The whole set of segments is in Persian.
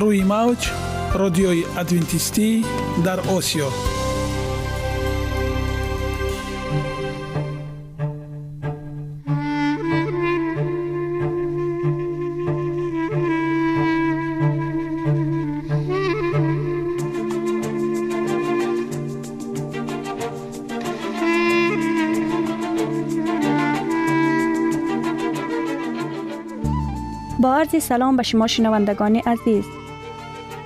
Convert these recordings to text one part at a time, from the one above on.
روی موج رادیوی ادوینتیستی در آسیا. با عرض سلام به شما شنوندگان عزیز.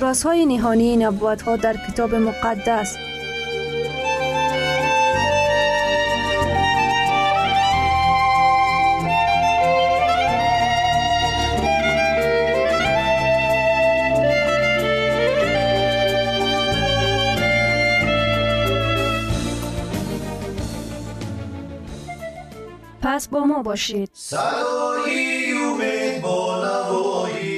رازهای نهانی نبوت ها در کتاب مقدس. پس با ما باشید. صدای امید با نوای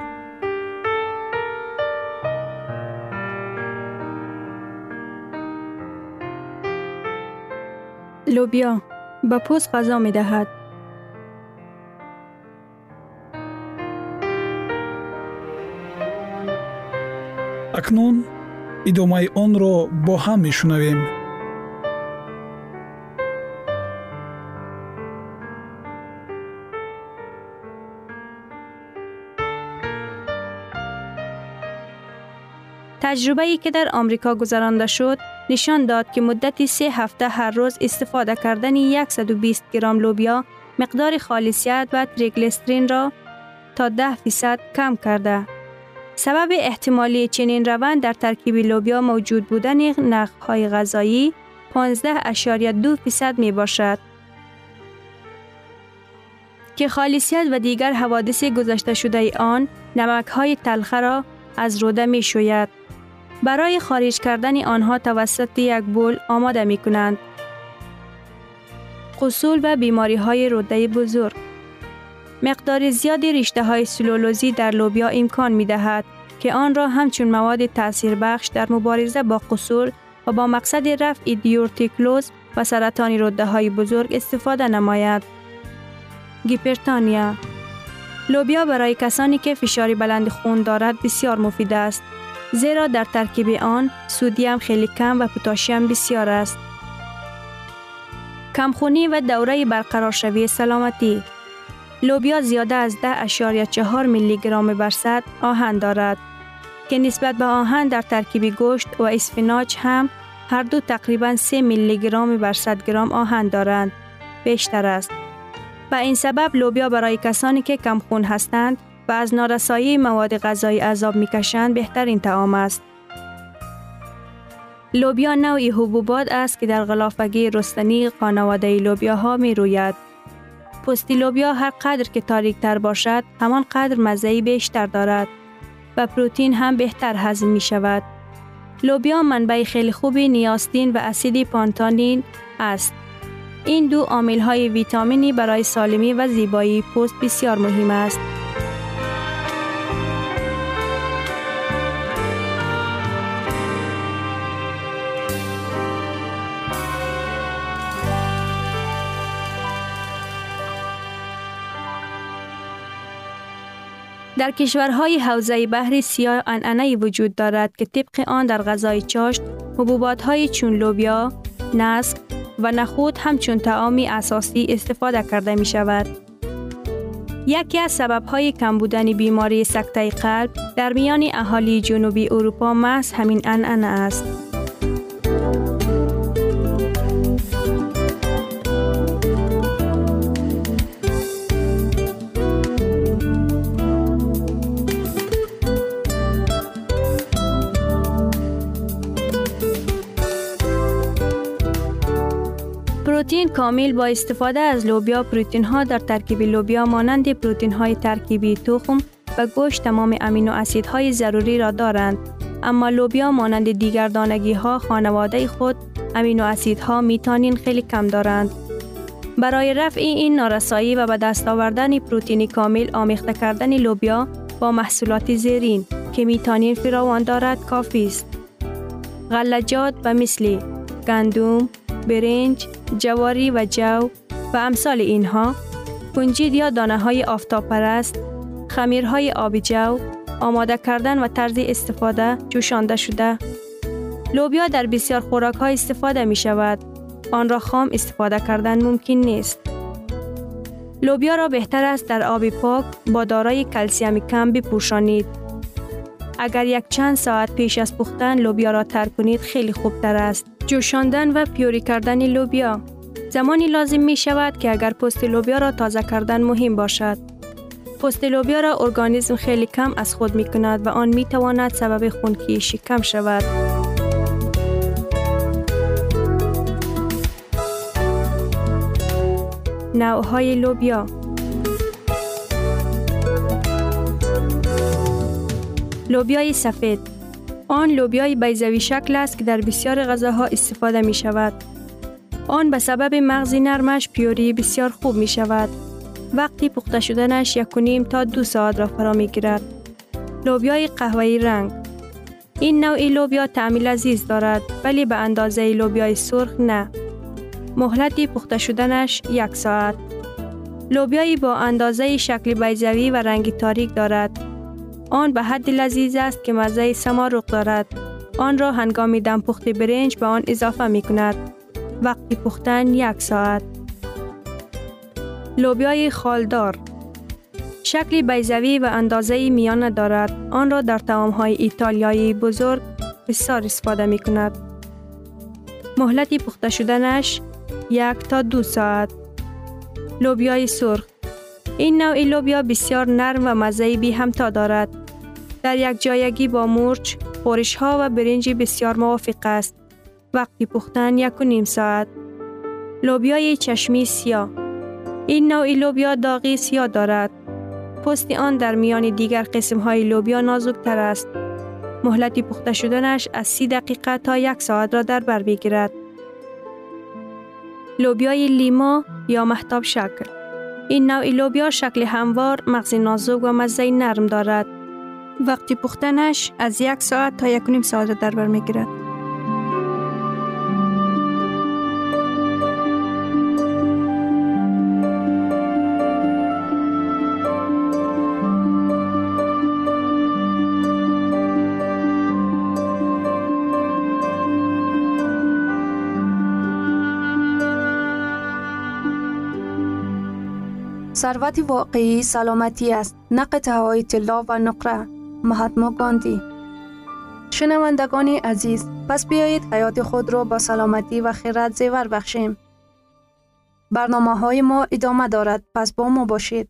لوبیا به پوست غذا می دهد. акнун идомаи онро бо ҳам мешунавем تجربه ای که در آمریکا گذرانده شد نشان داد که مدت سه هفته هر روز استفاده کردن 120 گرم لوبیا مقدار خالصیت و تریگلیسترین را تا 10 فیصد کم کرده. سبب احتمالی چنین روند در ترکیب لوبیا موجود بودن نخهای غذایی 15.2 فیصد می باشد. که خالصیت و دیگر حوادث گذشته شده آن نمک های تلخه را از روده می شوید. برای خارج کردن آنها توسط یک بول آماده می کنند. قصول و بیماری های روده بزرگ مقدار زیادی ریشته های سلولوزی در لوبیا امکان می دهد که آن را همچون مواد تاثیر بخش در مبارزه با قصور و با مقصد رفع دیورتیکلوز و سرطان روده های بزرگ استفاده نماید. گیپرتانیا لوبیا برای کسانی که فشار بلند خون دارد بسیار مفید است. زیرا در ترکیب آن سودیم خیلی کم و پوتاشیم بسیار است. کمخونی و دوره برقرار شوی سلامتی. لوبیا زیاده از 10.4 میلی گرم بر آهن دارد. که نسبت به آهن در ترکیب گوشت و اسفناج هم هر دو تقریبا 3 میلی گرم بر 100 گرم آهن دارند. بیشتر است. به این سبب لوبیا برای کسانی که کمخون هستند و از نارسایی مواد غذایی عذاب می‌کشند بهترین طعام است لوبیا نوعی حبوبات است که در غلافگی رستنی خانواده لوبیا ها می روید. پستی لوبیا هر قدر که تاریک تر باشد همان قدر مزهی بیشتر دارد و پروتین هم بهتر هضم می شود. لوبیا منبع خیلی خوبی نیاستین و اسید پانتانین است. این دو عامل های ویتامینی برای سالمی و زیبایی پوست بسیار مهم است. در کشورهای حوزه بحری سیاه انعنه وجود دارد که طبق آن در غذای چاشت حبوبات های چون لوبیا، نسک و نخود همچون تعامی اساسی استفاده کرده می شود. یکی از سبب های کم بودن بیماری سکته قلب در میان اهالی جنوبی اروپا محض همین انعنه است. پروتین کامل با استفاده از لوبیا پروتین ها در ترکیب لوبیا مانند پروتین های ترکیبی تخم و گوشت تمام امینو اسیدهای ضروری را دارند. اما لوبیا مانند دیگر دانگی ها خانواده خود امینو اسیدها میتانین خیلی کم دارند. برای رفع این نارسایی و به دست آوردن پروتئین کامل آمیخته کردن لوبیا با محصولات زیرین که میتانین فراوان دارد کافی است. غلجات و مثل گندم، برنج، جواری و جو و امثال اینها کنجید یا دانه های آفتاب پرست، خمیرهای آبی جو، آماده کردن و طرز استفاده جوشانده شده. لوبیا در بسیار خوراک های استفاده می شود. آن را خام استفاده کردن ممکن نیست. لوبیا را بهتر است در آب پاک با دارای کلسیم کم بپوشانید. اگر یک چند ساعت پیش از پختن لوبیا را تر کنید خیلی خوبتر است. جوشاندن و پیوری کردن لوبیا زمانی لازم می شود که اگر پست لوبیا را تازه کردن مهم باشد. پست لوبیا را ارگانیسم خیلی کم از خود می کند و آن می تواند سبب خونکیشی کم شود. نوعهای لوبیا لوبیای سفید آن لوبیای بیزوی شکل است که در بسیار غذاها استفاده می شود. آن به سبب مغزی نرمش پیوری بسیار خوب می شود. وقتی پخته شدنش یک کنیم تا دو ساعت را فرا می گیرد. لوبیای قهوه‌ای رنگ این نوعی لوبیا تعمی لذیذ دارد ولی به اندازه لوبیای سرخ نه. مهلتی پخته شدنش یک ساعت. لوبیایی با اندازه شکل بیزوی و رنگ تاریک دارد آن به حد لذیذ است که مزه سمارق دارد. آن را هنگامی دم پخت برنج به آن اضافه می کند. وقتی پختن یک ساعت. لوبیای خالدار شکلی بیزوی و اندازه میانه دارد. آن را در تعام های ایتالیایی بزرگ بسیار استفاده می کند. مهلتی پخته شدنش یک تا دو ساعت. لوبیای سرخ این نوع لوبیا بسیار نرم و مزه بی همتا دارد. در یک جایگی با مرچ، خورش ها و برنج بسیار موافق است. وقتی پختن یک و نیم ساعت. لوبیای چشمی سیاه این نوع لوبیا داغی سیاه دارد. پست آن در میان دیگر قسم های لوبیا نازک تر است. مهلتی پخته شدنش از سی دقیقه تا یک ساعت را در بر بگیرد. لوبیای لیما یا محتاب شکل این نوع لوبیا شکل هموار، مغز نازک و مزه نرم دارد. وقتی پختنش از یک ساعت تا یک نیم ساعت در بر می‌گیرد. ثروت واقعی سلامتی است قطعه های طلا و نقره مهاتما گاندی. شنوندگان عزیز پس بیایید حیات خود را با سلامتی و خیرات زیور بخشیم. برنامه های ما ادامه دارد پس با ما باشید.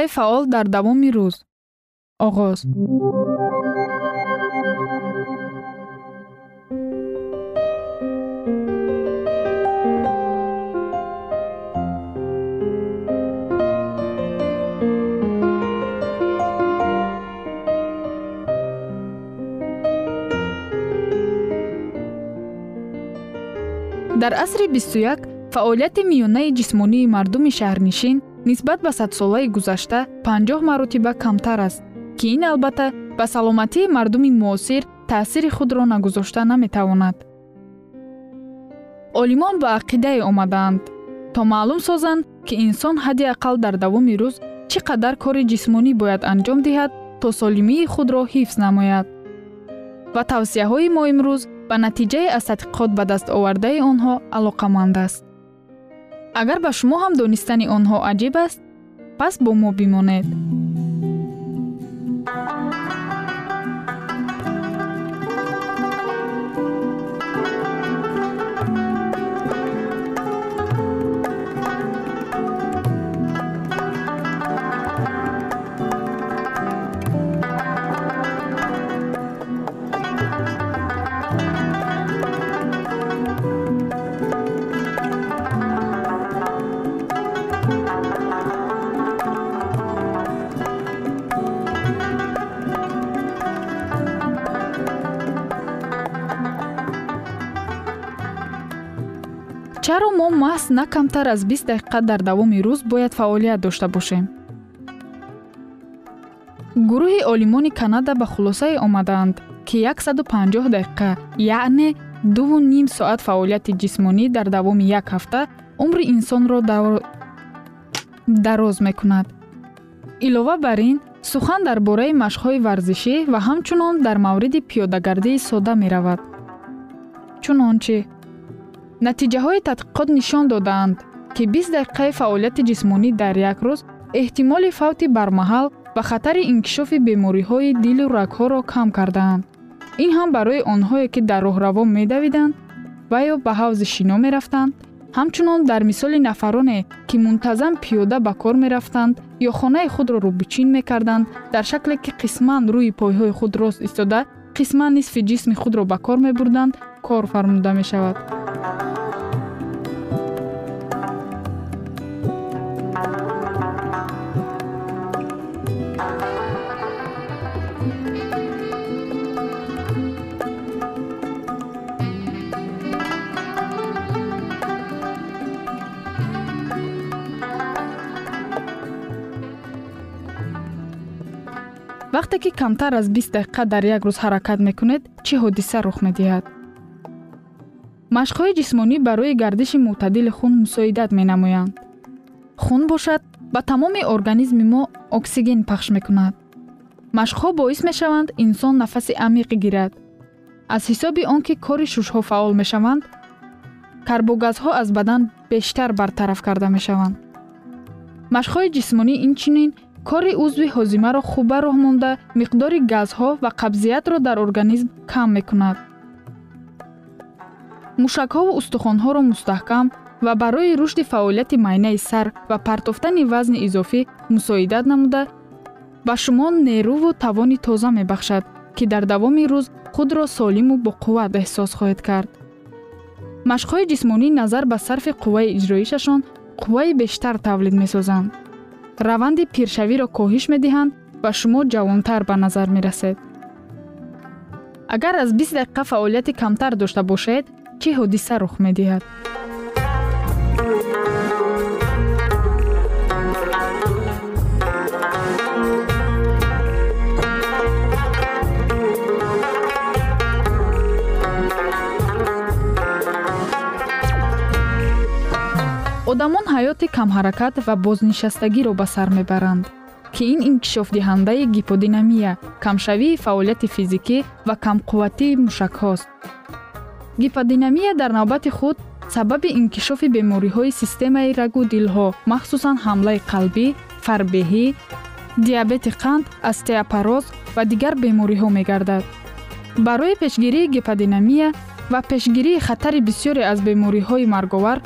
دақиқаи фаъол дар давоми рӯз. Оғоз. Дар асри бисту як фаъолияти миёнаи ҷисмонии мардуми шаҳрнишин нисбат ба садсолаи гузашта панҷоҳ маротиба камтар аст ки ин албатта ба саломатии мардуми муосир таъсири худро нагузошта наметавонад. Олимон ба ақидае омадаанд то маълум созанд ки инсон ҳадди ақал дар давоми рӯз чӣ қадар кори ҷисмонӣ бояд анҷом диҳад то солимии худро ҳифз намояд. Ва тавсияҳои мо имрӯз ба натиҷаи аз тадқиқот ба дастовардаи онҳо алоқаманд аст агар ба шумо ҳам донистани онҳо аҷиб аст пас бо мо бимонед чаро мо маҳз на камтар аз бист дақиқа дар давоми рӯз бояд фаъолият дошта бошем. Гурӯҳи олимони канада ба хулосае омадаанд ки 150 дақиқа яъне дуву ним соат фаъолияти ҷисмонӣ дар давоми як ҳафта умри инсонро дароз мекунад. Илова бар ин сухан дар бораи машқҳои варзишӣ ва ҳамчунон дар мавриди пиёдагардии сода меравад. Чунончи натиҷаҳои тадқиқот нишон додаанд ки бист дақиқаи фаъолияти ҷисмонӣ дар як рӯз эҳтимоли фавти бармаҳал ва хатари инкишофи бемориҳои дилу рагҳоро кам кардаанд ин ҳам барои онҳое ки дар роҳраво медавиданд ва ё ба ҳавзи шино мерафтанд. ҳамчунон дар мисоли нафароне ки мунтазам пиёда ба кор мерафтанд ё хонаи худро рӯбичин мекарданд дар шакле ки қисман рӯи пойҳои худ рост истода қисман нисфи ҷисми худро ба кор мебурданд кор фармуда мешавад вақте ки камтар аз бист дақиқа дар як рӯз ҳаракат мекунед чӣ ҳодиса рух медиҳад? Машқҳои ҷисмонӣ барои гардиши мӯътадили хун мусоидат менамоянд. Хун бошад ба тамоми организми мо оксиген пахш мекунад. Машқҳо боис мешаванд инсон нафаси амиқе гирад. Аз ҳисоби он ки кори шушҳо фаъол мешаванд карбогазҳо аз бадан бештар бартараф карда мешаванд. Машқҳои ҷисмонӣ инчунин кори узви ҳозимаро хуба роҳ монда миқдори газҳо ва қабзиятро дар организм кам мекунад. Мушакҳо ва устухонҳоро мустаҳкам ва барои рушди фаъолияти майнаи сар ва партофтани вазни изофӣ мусоидат намуда ба шумо нерӯву тавони тоза мебахшад ки дар давоми рӯз худро солиму боқувват эҳсос хоҳед кард. Машқҳои ҷисмонӣ назар ба сарфи қувваи иҷроишашон қувваи бештар тавлид месозанд раванди пиршавиро коҳиш медиҳанд ва шумо ҷавонтар ба назар мерасед. Агар аз бист дақиқа фаъолияти камтар дошта бошед чӣ ҳодиса рух медиҳад одамон ҳаёти камҳаракат ва бознишастагиро ба сар мебаранд ки ин инкишофдиҳандаи гиподинамия камшавии фаъолияти физикӣ ва камқувватии мушакҳост гиподинамия дар навбати худ сабаби инкишофи бемориҳои системаи рагу дилҳо махсусан ҳамлаи қалбӣ фарбеҳӣ диабети қанд остеопароз ва дигар бемориҳо мегардад. Барои пешгирии гиподинамия ва пешгирии хатари бисёре аз бемориҳои марговар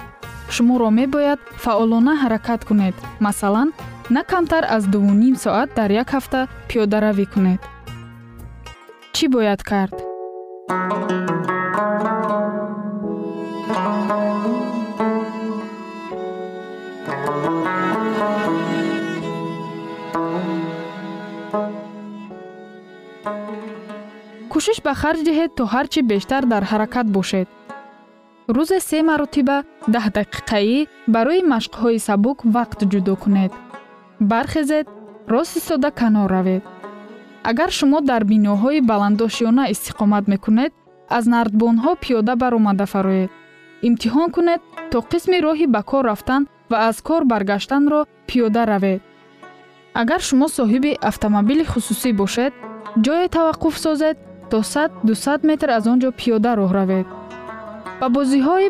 шуморо мебояд фаъолона ҳаракат кунед. Масалан на камтар аз дувуним соат дар як ҳафта пиёдаравӣ кунед. Чӣ бояд кард? Кӯшиш ба харҷ диҳед то ҳар чӣ бештар дар ҳаракат бошед рӯзе се маротиба даҳдақиқаӣ барои машқҳои сабук вақт ҷудо кунед. Бархезед рост истода канор равед. Агар шумо дар биноҳои баландошёна истиқомат мекунед аз нардбонҳо пиёда баромада фароед. Имтиҳон кунед то қисми роҳи ба кор рафтан ва аз кор баргаштанро пиёда равед. Агар шумо соҳиби автомобили хусусӣ бошед ҷое таваққуф созед то 100-200 метр аз он ҷо пиёда роҳ равед ба бозиҳои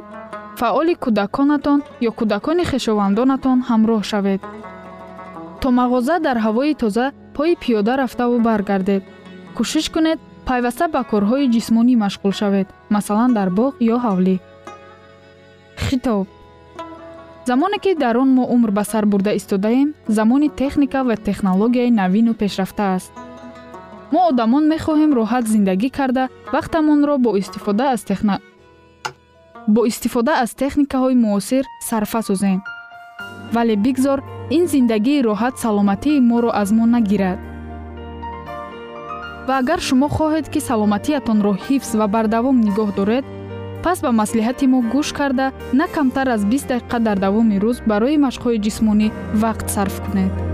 фаъоли кӯдаконатон ё кӯдакони хешовандонатон ҳамроҳ шавед. То мағоза дар ҳавои тоза пои пиёда рафтаву баргардед. Кӯшиш кунед пайваста ба корҳои ҷисмонӣ машғул шавед масалан дар боғ ё ҳавлӣ. Хитоб. Замоне ки дар он мо умр ба сар бурда истодаем замони техника ва технологияи навину пешрафта аст. Мо одамон мехоҳем роҳат зиндагӣ карда вақтамонро бо истифода аз техно бо истифода аз техникаҳои муосир сарфа созем вале бигзор ин зиндагии роҳат саломатии моро аз мо нагирад. Ва агар шумо хоҳед ки саломатиятонро ҳифз ва бардавом нигоҳ доред пас ба маслиҳати мо гӯш карда на камтар аз бист дақиқа дар давоми рӯз барои машқҳои ҷисмонӣ вақт сарф кунед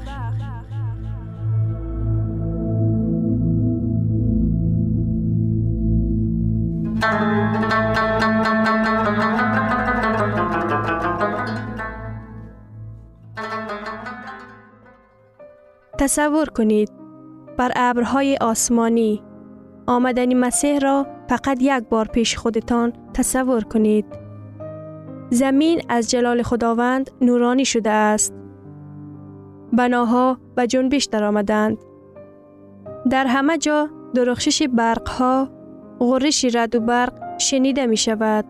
تصور کنید بر ابرهای آسمانی آمدن مسیح را فقط یک بار پیش خودتان تصور کنید. زمین از جلال خداوند نورانی شده است. بناها و جنبش در آمدند. در همه جا درخشش برق ها، غرش رد و برق شنیده می شود.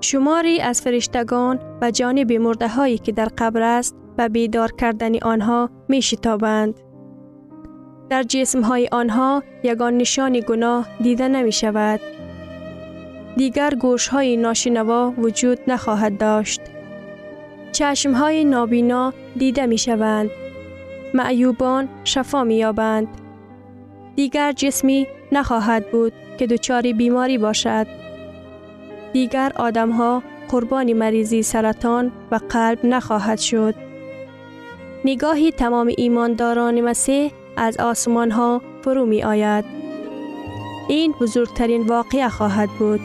شماری از فرشتگان و جانب مرده هایی که در قبر است و بیدار کردن آنها می شتابند. در جسم های آنها یگان نشان گناه دیده نمی شود. دیگر گوش های ناشنوا وجود نخواهد داشت. چشم های نابینا دیده می شوند. معیوبان شفا می یابند. دیگر جسمی نخواهد بود که دچار بیماری باشد. دیگر آدم ها قربانی مریضی سرطان و قلب نخواهد شد. نگاهی تمام ایمانداران مسیح از آسمان ها فرو می آید. این بزرگترین واقعه خواهد بود.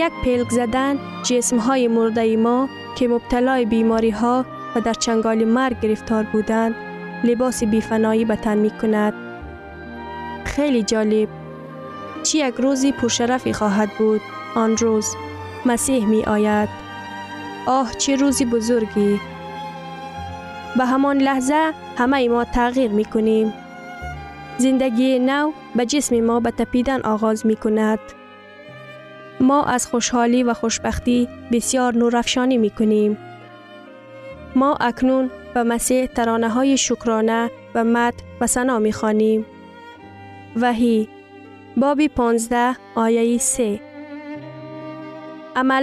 یک پلک زدن جسم های مرده ما که مبتلای بیماری ها و در چنگال مرگ گرفتار بودند لباس بیفنایی به تن می کند. خیلی جالب. چی یک روزی پرشرفی خواهد بود آن روز مسیح می آید. آه چه روزی بزرگی. به همان لحظه همه ما تغییر می کنیم. زندگی نو به جسم ما به تپیدن آغاز می کند. ما از خوشحالی و خوشبختی بسیار نورافشانی می کنیم. ما اکنون به مسیح ترانه های شکرانه و مد و سنا می خانیم. وحی بابی پانزده آیه سه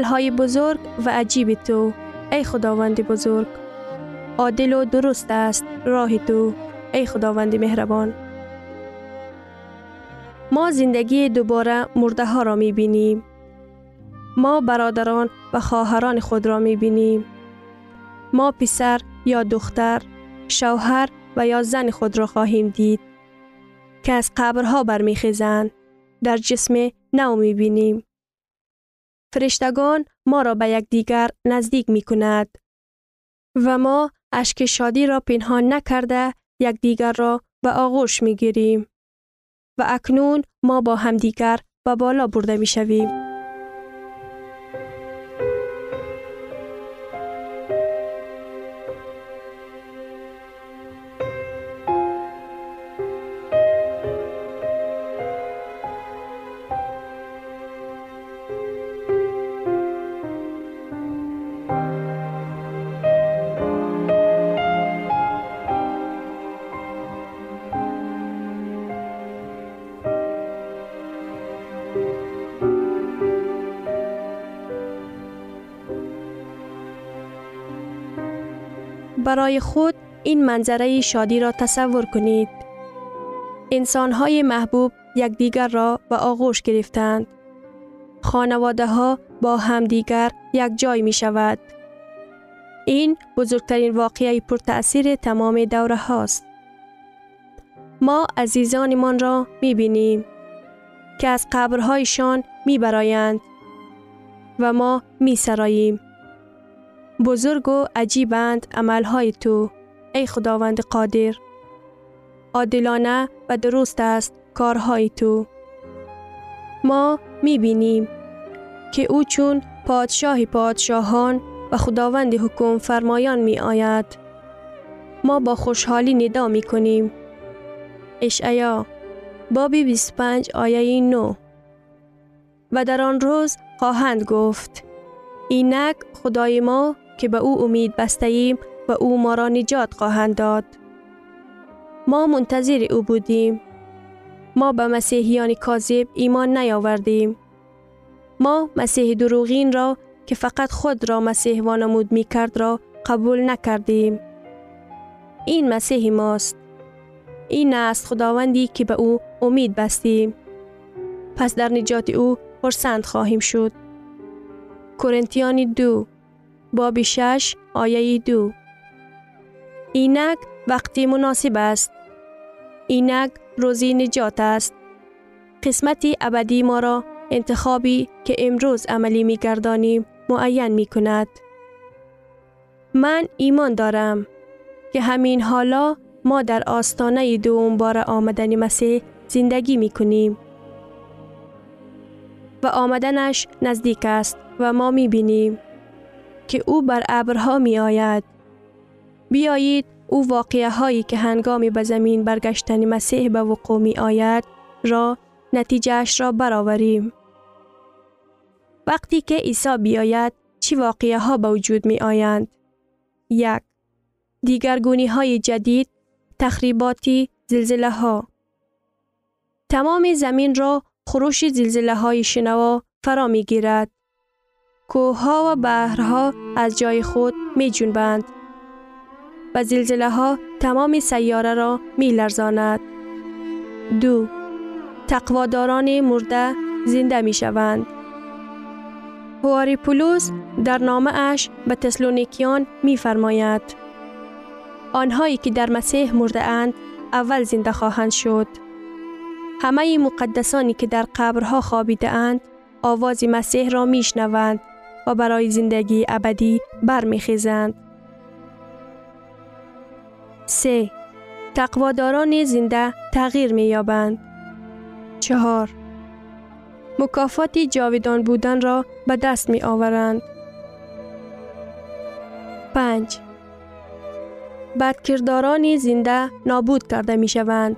های بزرگ و عجیب تو ای خداوند بزرگ عادل و درست است راه تو ای خداوند مهربان ما زندگی دوباره مرده ها را می بینیم ما برادران و خواهران خود را می بینیم. ما پسر یا دختر، شوهر و یا زن خود را خواهیم دید که از قبرها برمیخیزند در جسم نو می بینیم. فرشتگان ما را به یکدیگر نزدیک می کند و ما اشک شادی را پنهان نکرده یکدیگر را به آغوش می گیریم و اکنون ما با همدیگر به بالا برده می شویم. برای خود این منظره شادی را تصور کنید. انسانهای محبوب یکدیگر را به آغوش گرفتند. خانواده ها با همدیگر یک جای می شود. این بزرگترین واقعی پر تأثیر تمام دوره هاست. ما عزیزانمان را می بینیم که از قبرهایشان می برایند و ما می سراییم. بزرگ و عجیبند عملهای تو ای خداوند قادر. عادلانه و درست است کارهای تو. ما می بینیم که او چون پادشاه پادشاهان و خداوند حکم فرمایان می آید ما با خوشحالی ندا می کنیم اشعیا باب 25 آیه 9 و در آن روز خواهند گفت اینک خدای ما که به او امید بسته ایم و او ما را نجات خواهند داد. ما منتظر او بودیم. ما به مسیحیان کاذب ایمان نیاوردیم. ما مسیح دروغین را که فقط خود را مسیح وانمود می کرد را قبول نکردیم. این مسیح ماست. این است خداوندی که به او امید بستیم. پس در نجات او پرسند خواهیم شد. کورنتیان دو باب شش آیه دو اینک وقتی مناسب است. اینک روزی نجات است. قسمتی ابدی ما را انتخابی که امروز عملی می گردانیم معین می کند. من ایمان دارم که همین حالا ما در آستانه دوم بار آمدن مسیح زندگی می کنیم. و آمدنش نزدیک است و ما می بینیم که او بر ابرها می آید. بیایید او واقعه هایی که هنگامی به زمین برگشتن مسیح به وقوع می آید را نتیجهش را برآوریم. وقتی که عیسی بیاید چی واقعه ها به وجود می آیند؟ یک دیگرگونی های جدید تخریباتی زلزله ها تمام زمین را خروش زلزله های شنوا فرا می گیرد. کوه ها و بحرها از جای خود می جنبند. و زلزله ها تمام سیاره را می لرزاند. دو تقواداران مرده زنده می شوند. پولوس در نامه اش به تسلونیکیان می فرماید. آنهایی که در مسیح مرده اند اول زنده خواهند شد. همه مقدسانی که در قبرها خوابیده اند آواز مسیح را می شنوند و برای زندگی ابدی برمیخیزند. 3. تقواداران زنده تغییر می یابند. 4. مکافاتی جاویدان بودن را به دست می آورند. 5. بدکرداران زنده نابود کرده می شوند.